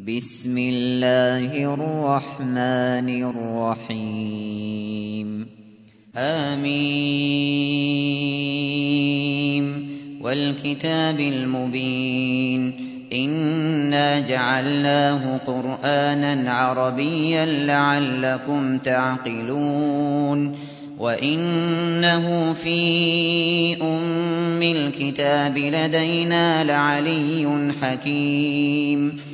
بسم الله الرحمن الرحيم. آمين. والكتاب المبين. إنا جعلناه قرآنا عربيا لعلكم تعقلون. وإنه في أم الكتاب لدينا لعلي حكيم.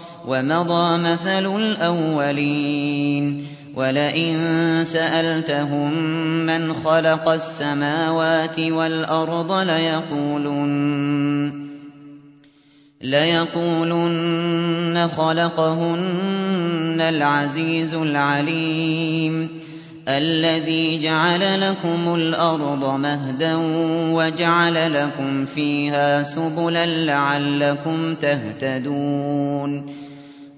ومضى مثل الأولين ولئن سألتهم من خلق السماوات والأرض ليقولن ليقولن خلقهن العزيز العليم الذي جعل لكم الأرض مهدا وجعل لكم فيها سبلا لعلكم تهتدون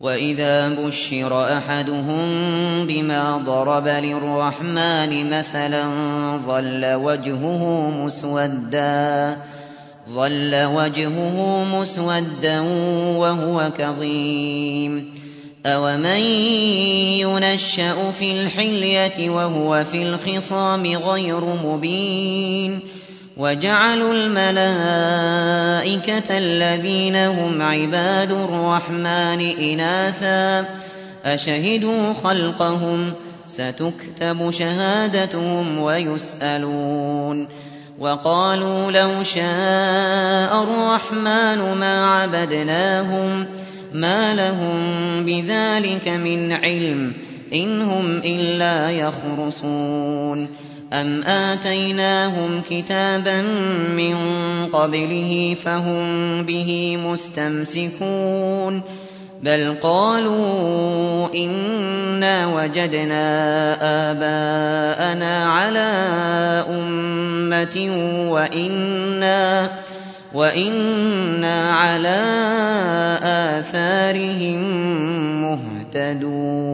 وإذا بشر أحدهم بما ضرب للرحمن مثلا ظل وجهه مسودا ظل وجهه مسودا وهو كظيم أَوَمَن يُنَشَّأُ فِي الْحِلْيَةِ وَهُوَ فِي الْخِصَامِ غَيْرُ مُبِينٍ وَجَعَلُوا الْمَلَائِكَةَ الَّذِينَ هُمْ عِبَادُ الرَّحْمَٰنِ إِنَاثًا. أَشَهِدُوا خَلْقَهُمْ ۚ؟ سَتُكْتَبُ شَهَادَتُهُمْ وَيُسْأَلُونَ. وَقَالُوا لَوْ شَاءَ الرَّحْمَٰنُ مَا عَبَدْنَاهُم مَّا لَهُم بِذَٰلِكَ مِنْ عِلْمٍ ۖ إِنْ هُمْ إِلَّا يَخْرُصُونَ. أَمْ آتَيْنَاهُمْ كِتَابًا مِّن قَبْلِهِ فَهُم بِهِ مُسْتَمْسِكُونَ بَلْ قَالُوا إِنَّا وَجَدْنَا آبَاءَنَا عَلَىٰ أُمَّةٍ وَإِنَّا وَإِنَّا عَلَىٰ آثَارِهِم مُّهْتَدُونَ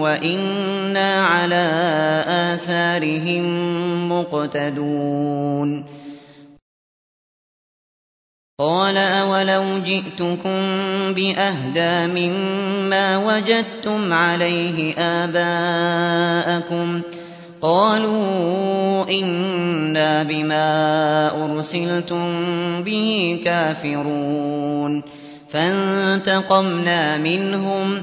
وإنا على آثارهم مقتدون. قال أولو جئتكم بأهدى مما وجدتم عليه آباءكم. قالوا إنا بما أرسلتم به كافرون. فانتقمنا منهم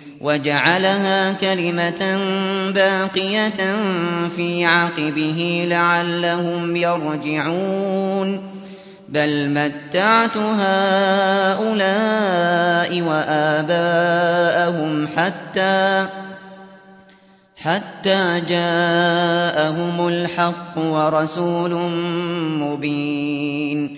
وجعلها كلمة باقية في عقبه لعلهم يرجعون. بل متعت هؤلاء وآباءهم حتى حتى جاءهم الحق ورسول مبين.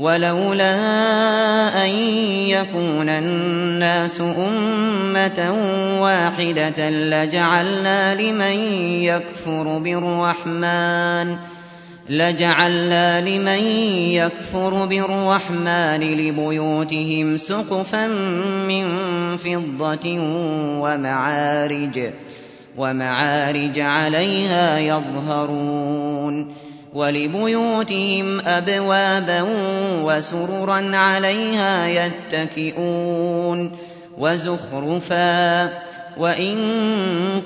ولولا أن يكون الناس أمة واحدة لجعلنا لمن يكفر بالرحمن لجعلنا لمن يكفر بالرحمن لبيوتهم سقفا من فضة ومعارج ومعارج عليها يظهرون. ولبيوتهم أبوابا وسررا عليها يتكئون وزخرفا وإن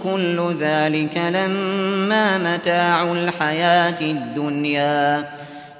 كل ذلك لما متاع الحياة الدنيا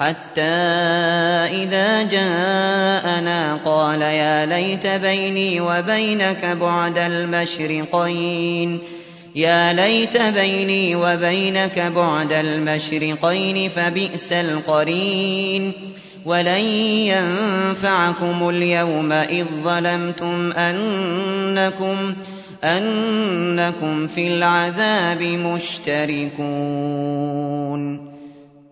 حتى إذا جاءنا قال يا ليت بيني وبينك بعد المشرقين. يا ليت بيني وبينك بعد المشرقين فبئس القرين. ولن ينفعكم اليوم إذ ظلمتم أنكم أنكم في العذاب مشتركون.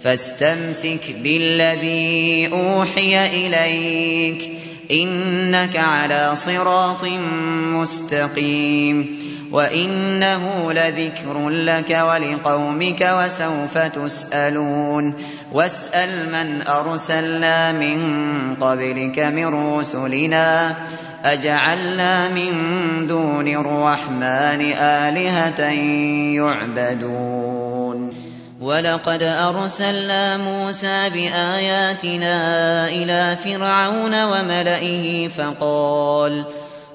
فاستمسك بالذي أوحي إليك إنك على صراط مستقيم وإنه لذكر لك ولقومك وسوف تسألون واسأل من أرسلنا من قبلك من رسلنا أجعلنا من دون الرحمن آلهة يعبدون ولقد أرسلنا موسى بآياتنا إلى فرعون وملئه فقال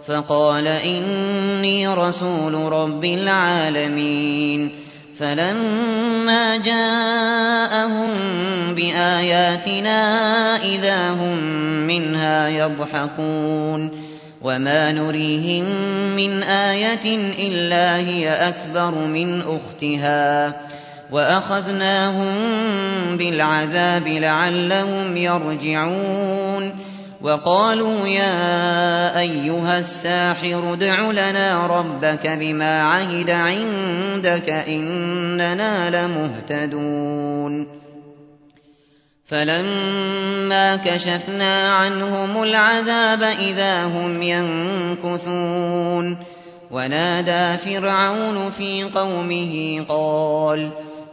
فقال إني رسول رب العالمين فلما جاءهم بآياتنا إذا هم منها يضحكون وما نريهم من آية إلا هي أكبر من أختها وأخذناهم بالعذاب لعلهم يرجعون وقالوا يا أيها الساحر ادع لنا ربك بما عهد عندك إننا لمهتدون فلما كشفنا عنهم العذاب إذا هم ينكثون ونادى فرعون في قومه قال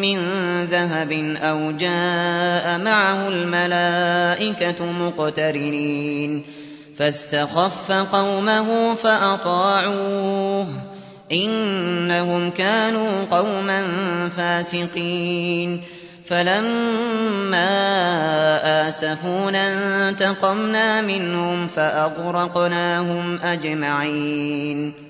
من ذهب أو جاء معه الملائكة مقترنين فاستخف قومه فأطاعوه إنهم كانوا قوما فاسقين فلما آسفونا انتقمنا منهم فأغرقناهم أجمعين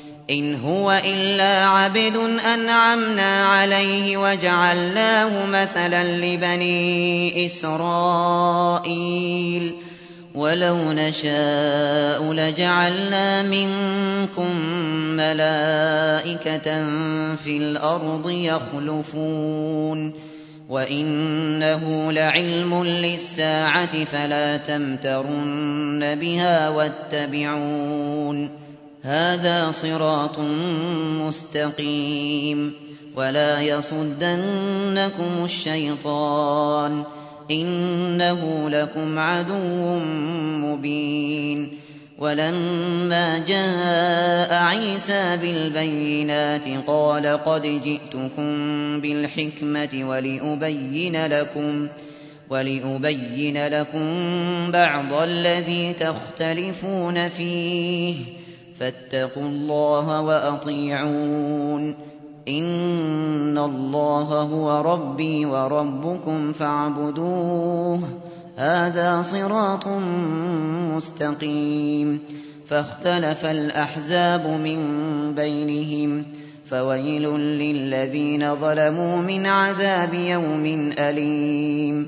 إن هو إلا عبد أنعمنا عليه وجعلناه مثلا لبني إسرائيل. ولو نشاء لجعلنا منكم ملائكة في الأرض يخلفون. وإنه لعلم للساعة فلا تمترن بها واتبعون. هذا صراط مستقيم ولا يصدنكم الشيطان إنه لكم عدو مبين ولما جاء عيسى بالبينات قال قد جئتكم بالحكمة ولأبين لكم ولأبين لكم بعض الذي تختلفون فيه فاتقوا الله وأطيعون. إن الله هو ربي وربكم فاعبدوه. هذا صراط مستقيم. فاختلف الأحزاب من بينهم. فويل للذين ظلموا من عذاب يوم أليم.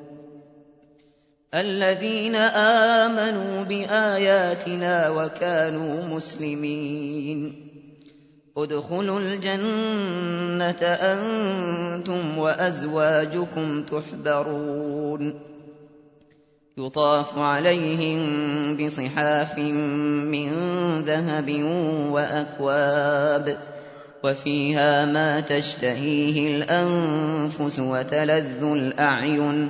الذين آمنوا بآياتنا وكانوا مسلمين. ادخلوا الجنة أنتم وأزواجكم تحبرون يطاف عليهم بصحاف من ذهب وأكواب وفيها ما تشتهيه الأنفس وتلذ الأعين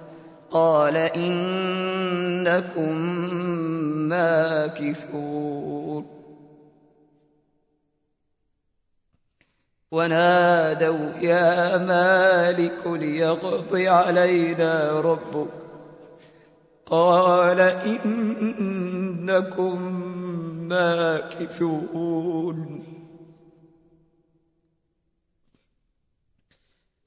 قال إنكم ماكثون. ونادوا يا مالك ليقض علينا ربك. قال إنكم ماكثون.